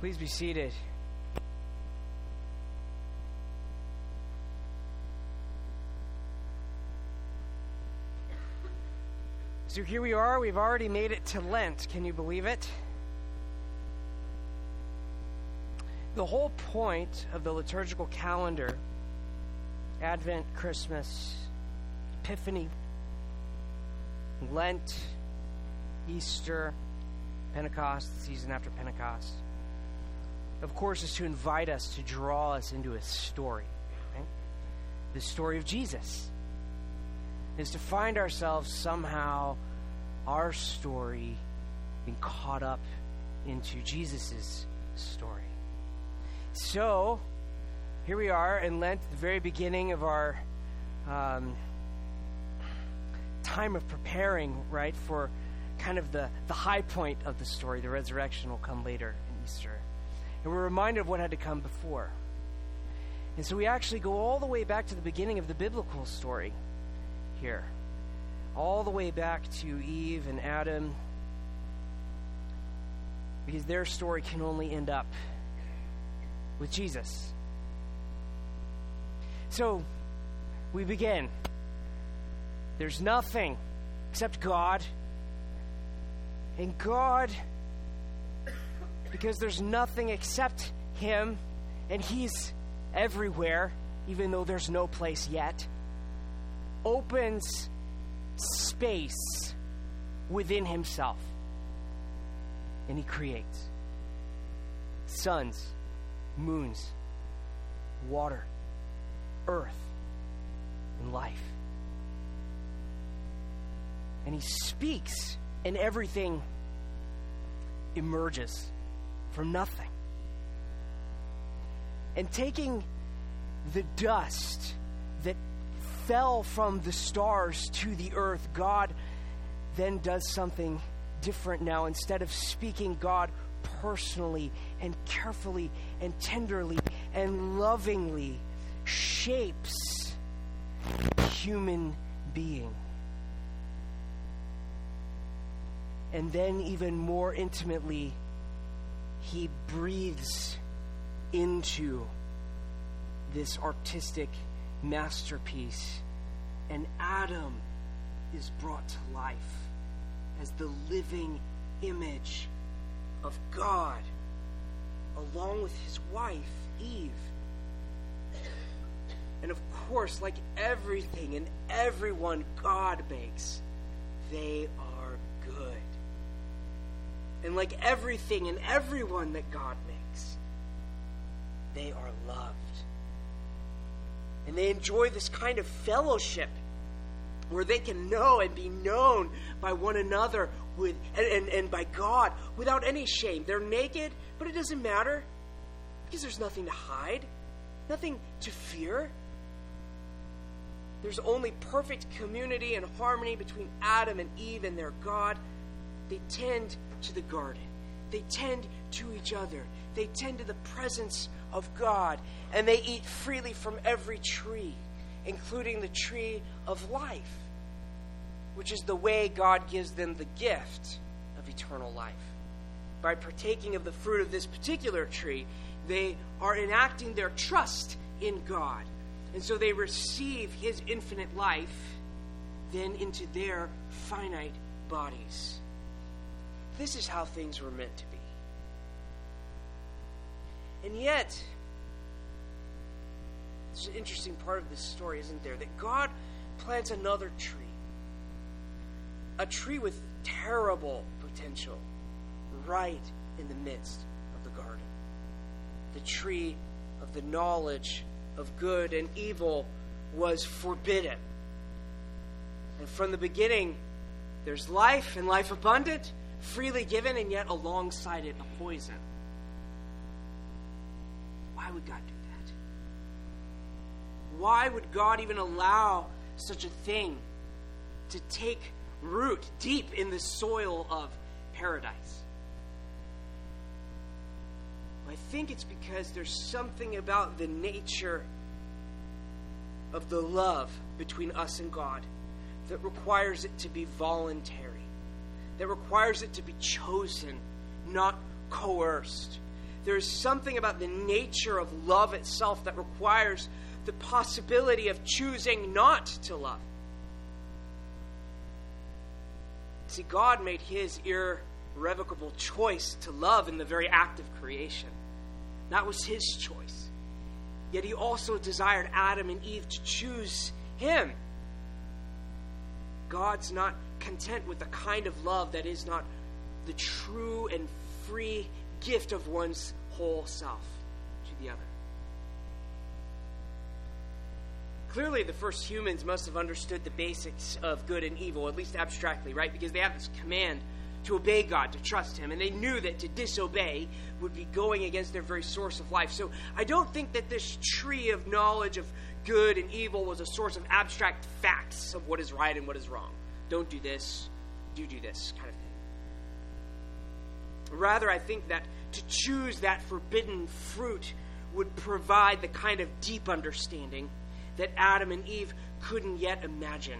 Please be seated. So here we are. We've already made it to Lent. Can you believe it? The whole point of the liturgical calendar Advent, Christmas, Epiphany, Lent, Easter, Pentecost, the season after Pentecost, of course, is to invite us to draw us into a story. Right? The story of Jesus is to find ourselves somehow, our story, being caught up into Jesus' story. So, here we are in Lent, the very beginning of our um, time of preparing, right, for kind of the, the high point of the story. The resurrection will come later in Easter. And we're reminded of what had to come before. And so we actually go all the way back to the beginning of the biblical story here. All the way back to Eve and Adam. Because their story can only end up with Jesus. So we begin. There's nothing except God. And God, because there's nothing except Him, and He's everywhere, even though there's no place yet, opens space within Himself. And He creates suns, moons, water, earth, and life. And He speaks and everything emerges from nothing. And taking the dust that fell from the stars to the earth, God then does something different now. Instead of speaking God personally and carefully and tenderly and lovingly, shapes human being. And then, even more intimately, he breathes into this artistic masterpiece. And Adam is brought to life as the living image of God, along with his wife, Eve. And of course, like everything and everyone God makes, they are good. And like everything and everyone that God makes, they are loved. And they enjoy this kind of fellowship where they can know and be known by one another with and, and, and by God without any shame. They're naked, but it doesn't matter because there's nothing to hide, nothing to fear. There's only perfect community and harmony between Adam and Eve and their God. They tend to the garden. They tend to each other. They tend to the presence of God. And they eat freely from every tree, including the tree of life, which is the way God gives them the gift of eternal life. By partaking of the fruit of this particular tree, they are enacting their trust in God. And so they receive His infinite life then into their finite bodies. This is how things were meant to be. And yet, it's an interesting part of this story, isn't there? That God plants another tree. A tree with terrible potential right in the midst of the garden. The tree of the knowledge of good and evil was forbidden. And from the beginning, there's life and life abundant, freely given, and yet alongside it, a poison. Why would God do that? Why would God even allow such a thing to take root deep in the soil of paradise? I think it's because there's something about the nature of the love between us and God that requires it to be voluntary, that requires it to be chosen, not coerced, there's something about the nature of love itself that requires the possibility of choosing not to love. See, God made his irrevocable choice to love in the very act of creation. That was his choice. Yet he also desired Adam and Eve to choose him. God's not content with the kind of love that is not the true and free gift of one's whole self to the other. Clearly, the first humans must have understood the basics of good and evil, at least abstractly, right? Because they have this command to obey God, to trust Him, and they knew that to disobey would be going against their very source of life. So I don't think that this tree of knowledge of good and evil was a source of abstract facts of what is right and what is wrong. Don't do this, do do this kind of thing. Rather, I think that to choose that forbidden fruit would provide the kind of deep understanding that Adam and Eve couldn't yet imagine.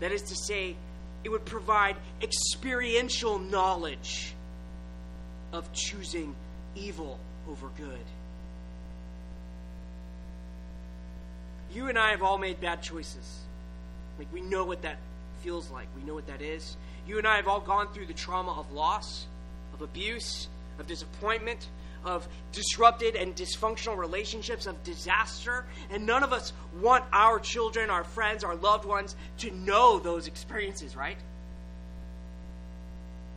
That is to say, it would provide experiential knowledge of choosing evil over good. You and I have all made bad choices. Like, we know what that feels like, we know what that is. You and I have all gone through the trauma of loss, of abuse, of disappointment, of disrupted and dysfunctional relationships, of disaster. And none of us want our children, our friends, our loved ones to know those experiences, right?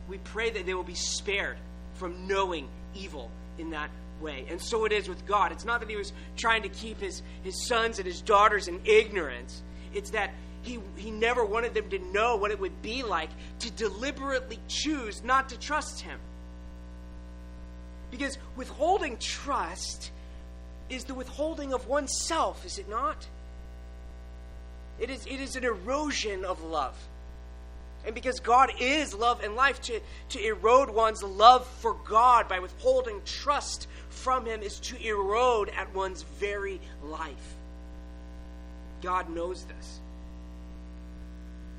We pray that they will be spared from knowing evil in that way. And so it is with God. It's not that He was trying to keep His, his sons and His daughters in ignorance, it's that he, he never wanted them to know what it would be like to deliberately choose not to trust Him. Because withholding trust is the withholding of oneself, is it not? It is, it is an erosion of love. And because God is love and life, to, to erode one's love for God by withholding trust from Him is to erode at one's very life. God knows this.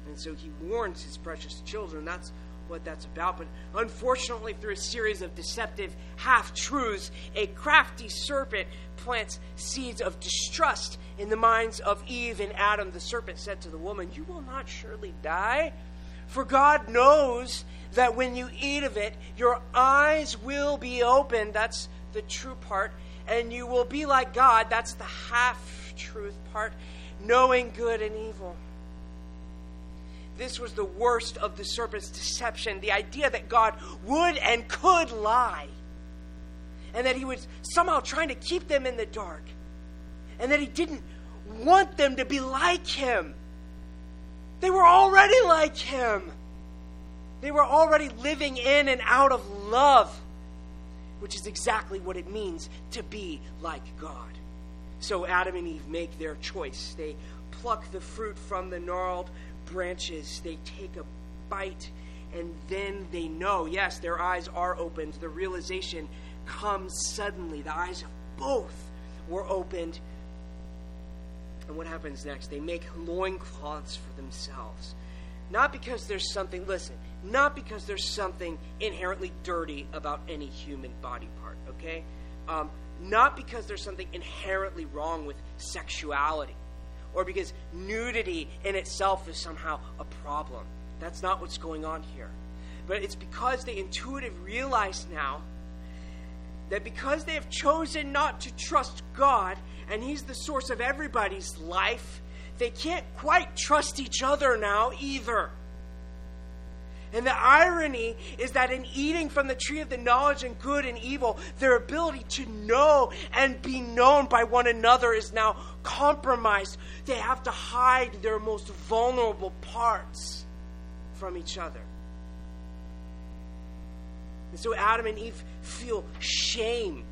And so He warns His precious children. That's what that's about. But unfortunately, through a series of deceptive half truths, a crafty serpent plants seeds of distrust in the minds of Eve and Adam. The serpent said to the woman, You will not surely die. For God knows that when you eat of it, your eyes will be opened. That's the true part. And you will be like God. That's the half truth part, knowing good and evil this was the worst of the serpent's deception the idea that God would and could lie, and that he was somehow trying to keep them in the dark, and that he didn't want them to be like him. They were already like him. They were already living in and out of love, which is exactly what it means to be like God. So Adam and Eve make their choice. They pluck the fruit from the gnarled branches, they take a bite, and then they know yes, their eyes are opened. The realization comes suddenly. The eyes of both were opened. And what happens next? They make loincloths for themselves. Not because there's something, listen, not because there's something inherently dirty about any human body part, okay? Um, not because there's something inherently wrong with sexuality or because nudity in itself is somehow a problem. That's not what's going on here. But it's because they intuitively realize now that because they have chosen not to trust God, and He's the source of everybody's life, they can't quite trust each other now either. And the irony is that in eating from the tree of the knowledge and good and evil, their ability to know and be known by one another is now compromised. They have to hide their most vulnerable parts from each other. And so Adam and Eve feel shame,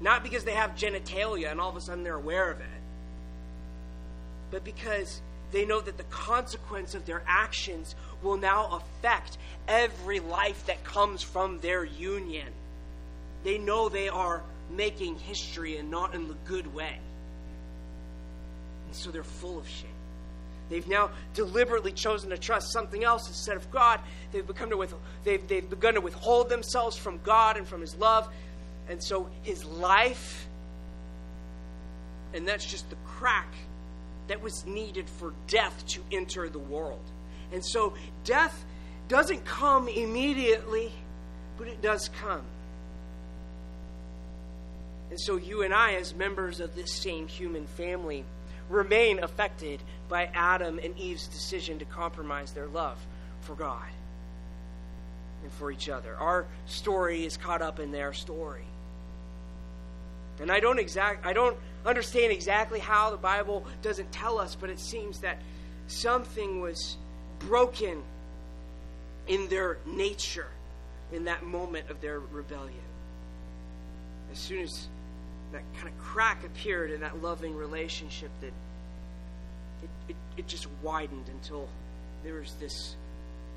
not because they have genitalia and all of a sudden they're aware of it, but because they know that the consequence of their actions will now affect every life that comes from their union. They know they are making history and not in the good way. And so they're full of shame. They've now deliberately chosen to trust something else instead of God. They've, become to with, they've, they've begun to withhold themselves from God and from His love. And so his life, and that's just the crack that was needed for death to enter the world. And so death doesn't come immediately, but it does come. And so you and I, as members of this same human family, remain affected by Adam and Eve's decision to compromise their love for God and for each other. Our story is caught up in their story. And I don't exact I don't understand exactly how the Bible doesn't tell us, but it seems that something was broken in their nature in that moment of their rebellion. As soon as that kind of crack appeared in that loving relationship, that it, it, it just widened until there was this,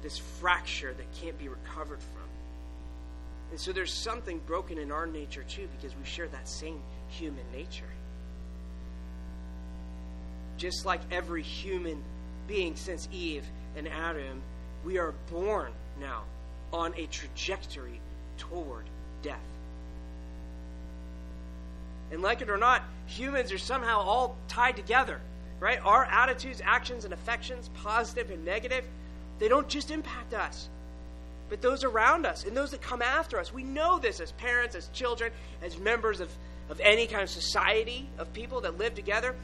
this fracture that can't be recovered from. And so there's something broken in our nature too, because we share that same human nature. Just like every human being since Eve and Adam, we are born now on a trajectory toward death. And like it or not, humans are somehow all tied together, right? Our attitudes, actions, and affections, positive and negative, they don't just impact us, but those around us and those that come after us. We know this as parents, as children, as members of, of any kind of society of people that live together.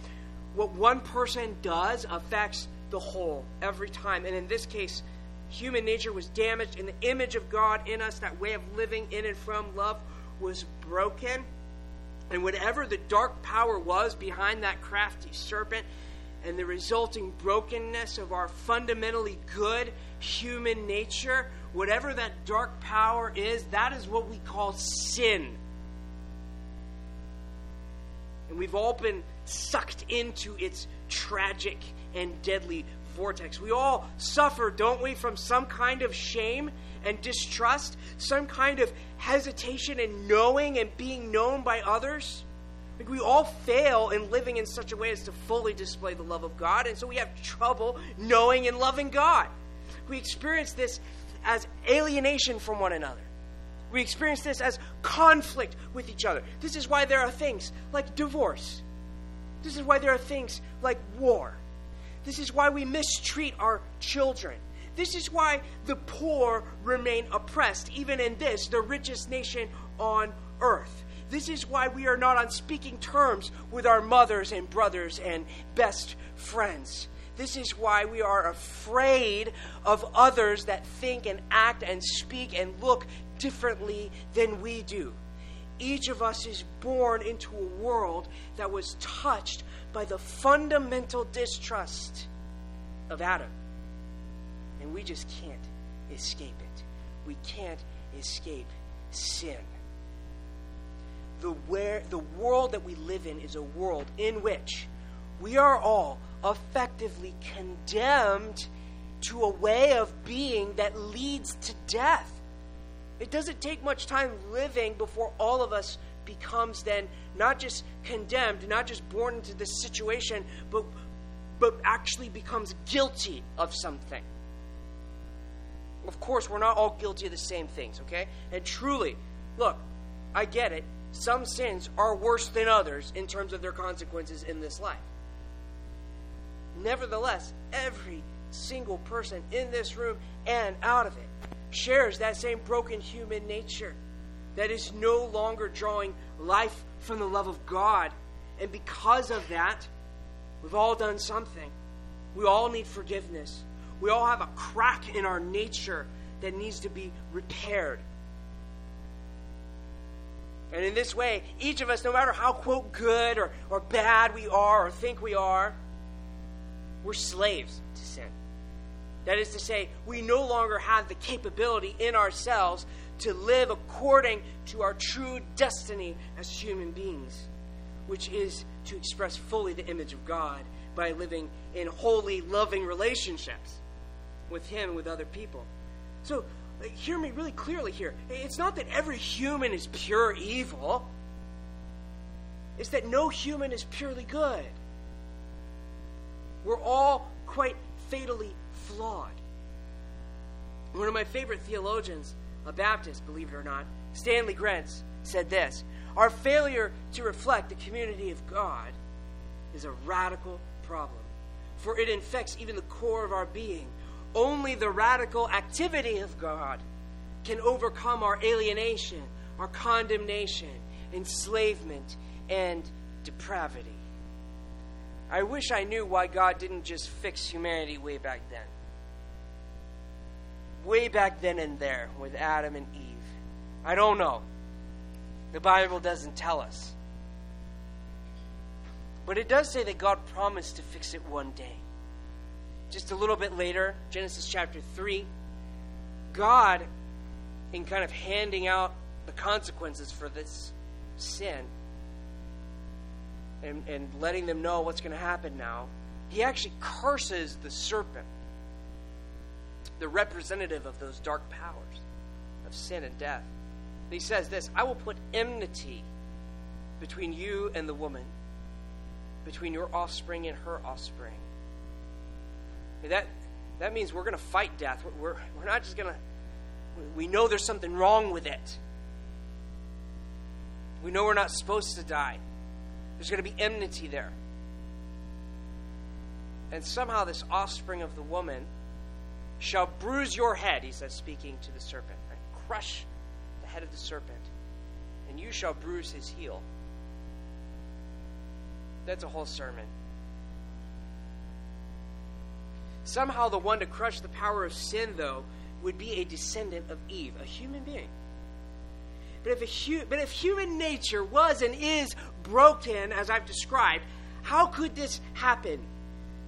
What one person does affects the whole every time. And in this case, human nature was damaged, and the image of God in us, that way of living in and from love, was broken. And whatever the dark power was behind that crafty serpent, and the resulting brokenness of our fundamentally good human nature, whatever that dark power is, that is what we call sin. And we've all been sucked into its tragic and deadly vortex. We all suffer, don't we, from some kind of shame and distrust, some kind of hesitation in knowing and being known by others. Like we all fail in living in such a way as to fully display the love of God, and so we have trouble knowing and loving God. We experience this as alienation from one another. We experience this as conflict with each other. This is why there are things like divorce. This is why there are things like war. This is why we mistreat our children. This is why the poor remain oppressed, even in this, the richest nation on earth. This is why we are not on speaking terms with our mothers and brothers and best friends. This is why we are afraid of others that think and act and speak and look differently than we do. Each of us is born into a world that was touched by the fundamental distrust of Adam. And we just can't escape it. We can't escape sin. The, where, the world that we live in is a world in which we are all effectively condemned to a way of being that leads to death. It doesn't take much time living before all of us becomes then not just condemned, not just born into this situation, but, but actually becomes guilty of something. Of course, we're not all guilty of the same things, okay? And truly, look, I get it. Some sins are worse than others in terms of their consequences in this life. Nevertheless, every single person in this room and out of it shares that same broken human nature that is no longer drawing life from the love of God. And because of that, we've all done something. We all need forgiveness. We all have a crack in our nature that needs to be repaired. And in this way, each of us, no matter how, quote, good or, or bad we are or think we are, we're slaves to sin. That is to say, we no longer have the capability in ourselves to live according to our true destiny as human beings, which is to express fully the image of God by living in holy, loving relationships with Him and with other people. So, hear me really clearly here. It's not that every human is pure evil, it's that no human is purely good. We're all quite fatally flawed. One of my favorite theologians, a Baptist, believe it or not, Stanley Grenz, said this Our failure to reflect the community of God is a radical problem, for it infects even the core of our being. Only the radical activity of God can overcome our alienation, our condemnation, enslavement, and depravity. I wish I knew why God didn't just fix humanity way back then. Way back then and there with Adam and Eve. I don't know. The Bible doesn't tell us. But it does say that God promised to fix it one day. Just a little bit later, Genesis chapter 3, God, in kind of handing out the consequences for this sin and, and letting them know what's going to happen now, he actually curses the serpent, the representative of those dark powers of sin and death. And he says this I will put enmity between you and the woman between your offspring and her offspring. that, that means we're going to fight death. We're, we're not just going to, we know there's something wrong with it. We know we're not supposed to die. There's going to be enmity there. And somehow this offspring of the woman shall bruise your head, he says, speaking to the serpent, right? crush the head of the serpent, and you shall bruise his heel. That's a whole sermon. Somehow, the one to crush the power of sin, though, would be a descendant of Eve, a human being. But if, hu- but if human nature was and is broken, as I've described, how could this happen?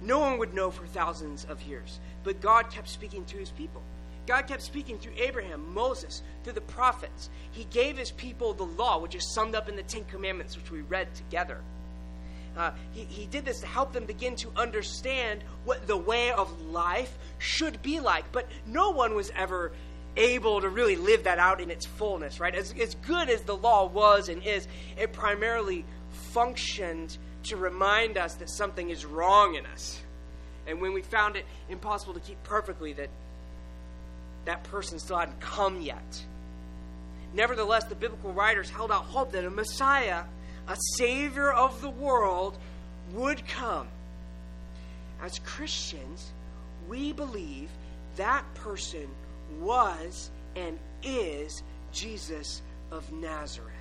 No one would know for thousands of years. But God kept speaking to his people. God kept speaking through Abraham, Moses, through the prophets. He gave his people the law, which is summed up in the Ten Commandments, which we read together. Uh, he, he did this to help them begin to understand what the way of life should be like. But no one was ever able to really live that out in its fullness, right? As, as good as the law was and is, it primarily functioned to remind us that something is wrong in us. And when we found it impossible to keep perfectly, that that person still hadn't come yet. Nevertheless, the biblical writers held out hope that a Messiah a Savior of the world would come. As Christians, we believe that person was and is Jesus of Nazareth.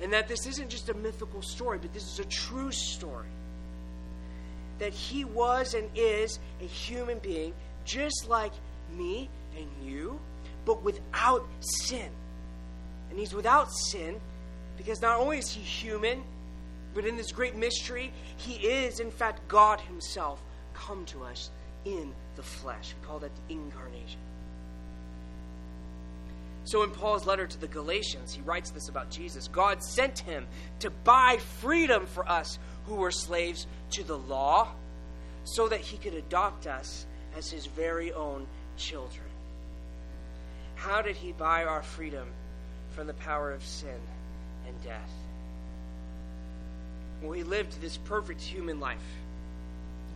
And that this isn't just a mythical story, but this is a true story. That he was and is a human being, just like me and you, but without sin. And he's without sin because not only is he human, but in this great mystery, he is, in fact, God himself come to us in the flesh. We call that the incarnation. So, in Paul's letter to the Galatians, he writes this about Jesus God sent him to buy freedom for us who were slaves to the law, so that he could adopt us as his very own children. How did he buy our freedom from the power of sin? and death. Well, he lived this perfect human life.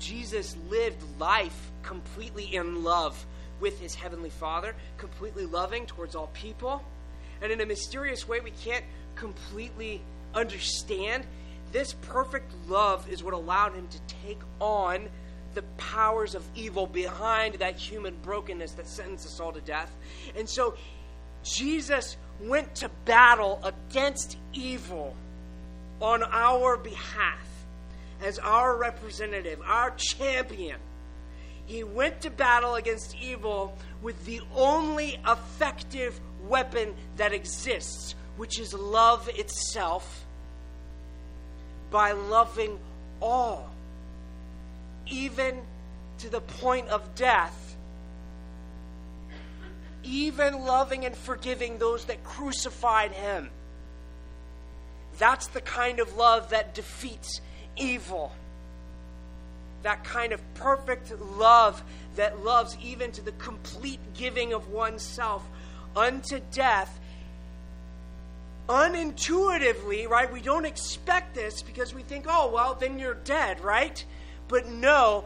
Jesus lived life completely in love with his heavenly Father, completely loving towards all people. And in a mysterious way we can't completely understand, this perfect love is what allowed him to take on the powers of evil behind that human brokenness that sentenced us all to death. And so Jesus went to battle against evil on our behalf as our representative, our champion. He went to battle against evil with the only effective weapon that exists, which is love itself, by loving all, even to the point of death even loving and forgiving those that crucified him. That's the kind of love that defeats evil. That kind of perfect love that loves even to the complete giving of oneself unto death. Unintuitively, right? We don't expect this because we think, oh, well, then you're dead, right? But no,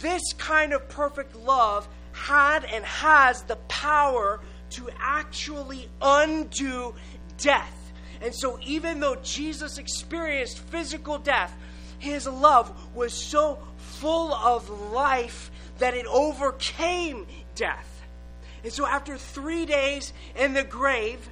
this kind of perfect love had and has the power to actually undo death. And so, even though Jesus experienced physical death, his love was so full of life that it overcame death. And so, after three days in the grave,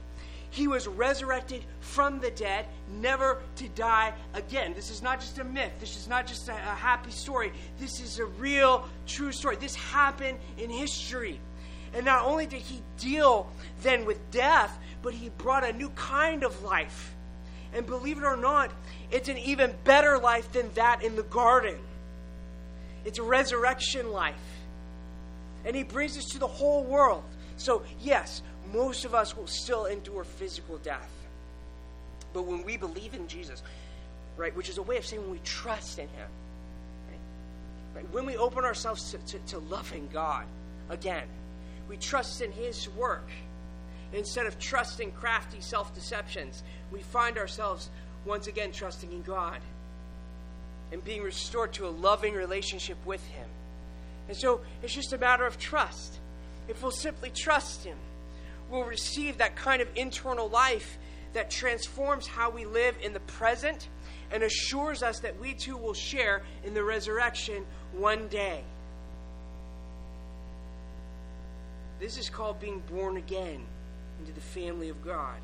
he was resurrected from the dead, never to die again. This is not just a myth. This is not just a, happy story. This is a real, true story. This happened in history. And not only did he deal then with death, but he brought a new kind of life. And believe it or not, it's an even better life than that in the garden. It's a resurrection life. And he brings us to the whole world. So, yes, most of us will still endure physical death. But when we believe in Jesus, right, which is a way of saying when we trust in him, right, right when we open ourselves to, to, to loving God, again, we trust in his work. Instead of trusting crafty self deceptions, we find ourselves once again trusting in God and being restored to a loving relationship with Him. And so it's just a matter of trust. If we'll simply trust Him, we'll receive that kind of internal life that transforms how we live in the present and assures us that we too will share in the resurrection one day. This is called being born again into the family of God.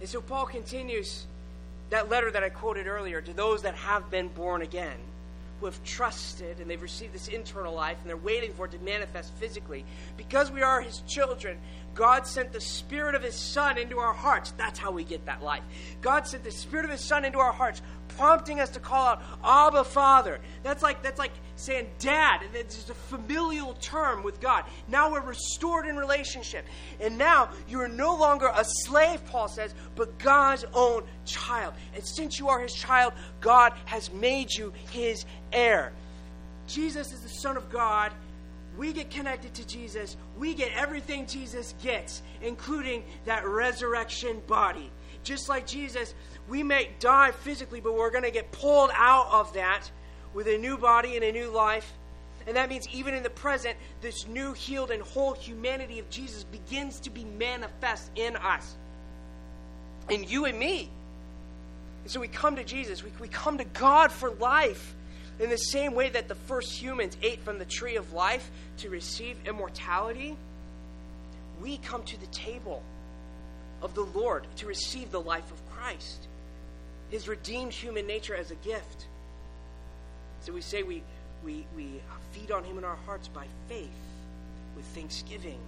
And so Paul continues that letter that I quoted earlier to those that have been born again, who have trusted and they've received this internal life and they're waiting for it to manifest physically. Because we are his children, God sent the Spirit of His Son into our hearts. That's how we get that life. God sent the Spirit of His Son into our hearts, prompting us to call out, Abba, Father. That's like, that's like saying dad. It's just a familial term with God. Now we're restored in relationship. And now you are no longer a slave, Paul says, but God's own child. And since you are His child, God has made you His heir. Jesus is the Son of God we get connected to Jesus, we get everything Jesus gets, including that resurrection body. Just like Jesus, we may die physically, but we're going to get pulled out of that with a new body and a new life. And that means even in the present, this new, healed, and whole humanity of Jesus begins to be manifest in us, in you and me. And so we come to Jesus, we, we come to God for life. In the same way that the first humans ate from the tree of life to receive immortality, we come to the table of the Lord to receive the life of Christ, his redeemed human nature as a gift. So we say we, we, we feed on him in our hearts by faith with thanksgiving.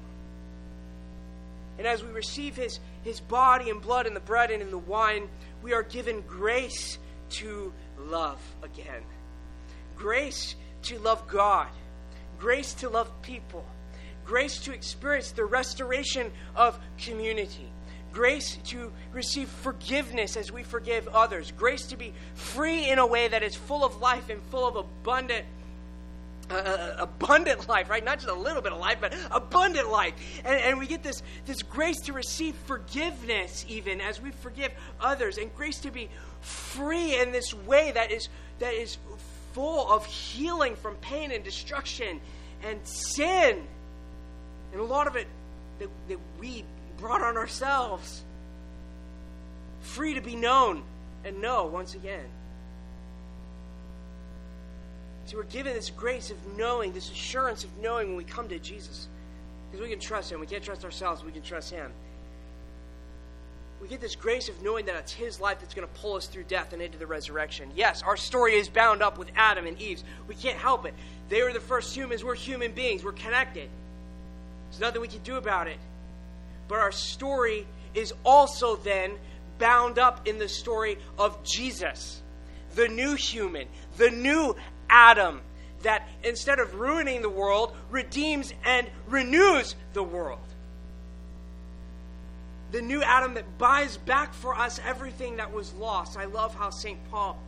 And as we receive his, his body and blood in the bread and in the wine, we are given grace to love again. Grace to love God, grace to love people, grace to experience the restoration of community, grace to receive forgiveness as we forgive others, grace to be free in a way that is full of life and full of abundant. Uh, uh, uh abundant life, right? Not just a little bit of life, but abundant life. And, and we get this, this grace to receive forgiveness, even as we forgive others, and grace to be free in this way that is, that is full of healing from pain and destruction and sin. And a lot of it that, that we brought on ourselves. Free to be known and know once again. So we're given this grace of knowing, this assurance of knowing when we come to Jesus. Because we can trust Him. We can't trust ourselves, we can trust Him we get this grace of knowing that it's His life that's going to pull us through death and into the resurrection. Yes, our story is bound up with Adam and Eve's. We can't help it. They were the first humans. We're human beings. We're connected. There's nothing we can do about it. But our story is also then bound up in the story of Jesus, the new human, the new Adam, that instead of ruining the world, redeems and renews the world the new Adam that buys back for us everything that was lost. I love how St. Paul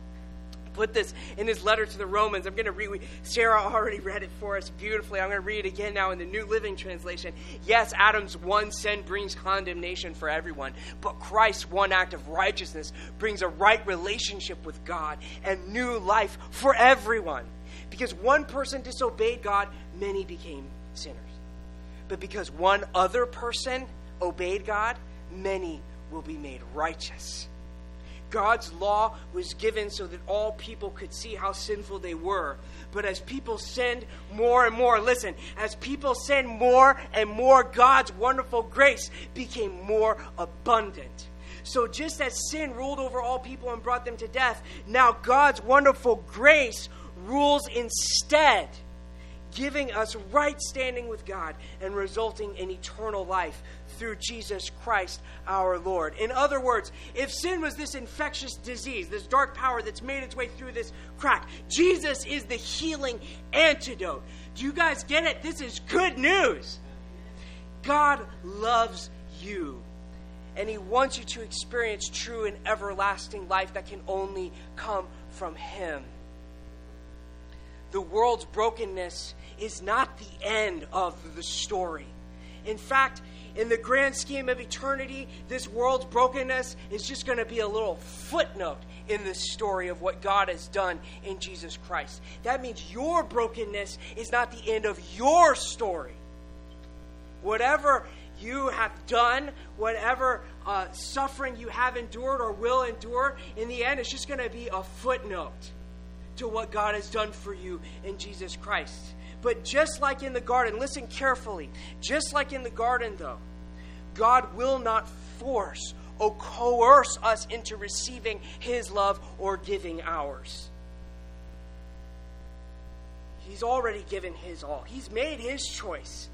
put this in his letter to the Romans. I'm going to read, Sarah already read it for us beautifully. I'm going to read it again now in the New Living Translation. Yes, Adam's one sin brings condemnation for everyone, but Christ's one act of righteousness brings a right relationship with God and new life for everyone. Because one person disobeyed God, many became sinners. But because one other person obeyed God, many will be made righteous. God's law was given so that all people could see how sinful they were. But as people sinned more and more, listen, as people sinned more and more, God's wonderful grace became more abundant. So just as sin ruled over all people and brought them to death, now God's wonderful grace rules instead giving us right standing with God and resulting in eternal life through Jesus Christ our Lord. In other words, if sin was this infectious disease, this dark power that's made its way through this crack, Jesus is the healing antidote. Do you guys get it? This is good news. God loves you. And he wants you to experience true and everlasting life that can only come from him. The world's brokenness is not the end of the story. In fact, in the grand scheme of eternity, this world's brokenness is just going to be a little footnote in the story of what God has done in Jesus Christ. That means your brokenness is not the end of your story. Whatever you have done, whatever uh, suffering you have endured or will endure, in the end, it's just going to be a footnote to what God has done for you in Jesus Christ. But just like in the garden, listen carefully. Just like in the garden, though, God will not force or coerce us into receiving His love or giving ours. He's already given His all, He's made His choice.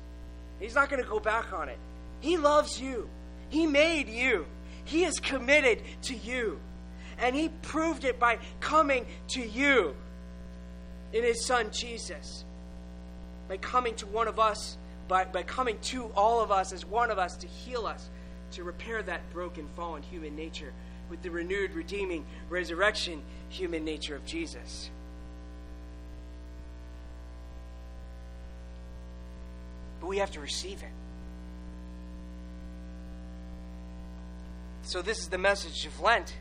He's not going to go back on it. He loves you, He made you, He is committed to you. And He proved it by coming to you in His Son Jesus, by coming to one of us, by, by coming to all of us as one of us to heal us, to repair that broken, fallen human nature with the renewed, redeeming, resurrection human nature of Jesus. But we have to receive it. So, this is the message of Lent.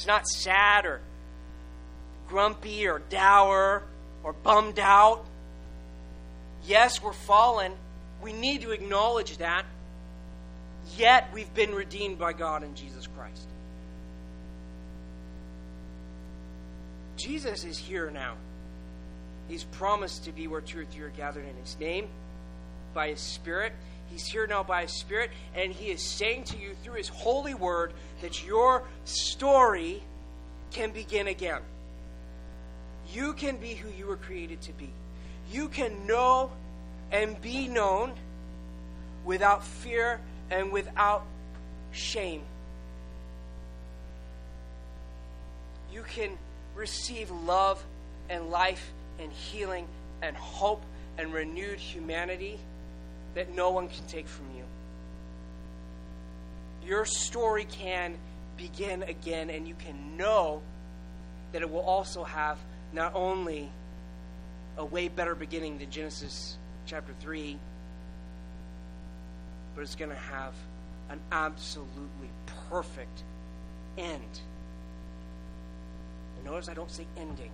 It's not sad or grumpy or dour or bummed out. Yes, we're fallen. We need to acknowledge that. Yet we've been redeemed by God in Jesus Christ. Jesus is here now. He's promised to be where two or three are gathered in His name by His Spirit. He's here now by His Spirit, and He is saying to you through His holy word that your story can begin again. You can be who you were created to be. You can know and be known without fear and without shame. You can receive love and life and healing and hope and renewed humanity that no one can take from you. Your story can begin again, and you can know that it will also have not only a way better beginning than Genesis chapter 3, but it's going to have an absolutely perfect end. And notice I don't say ending.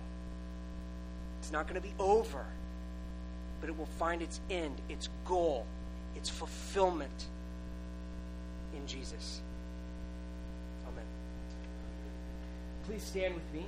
It's not going to be over, but it will find its end, its goal, its fulfillment in Jesus. Amen. Please stand with me.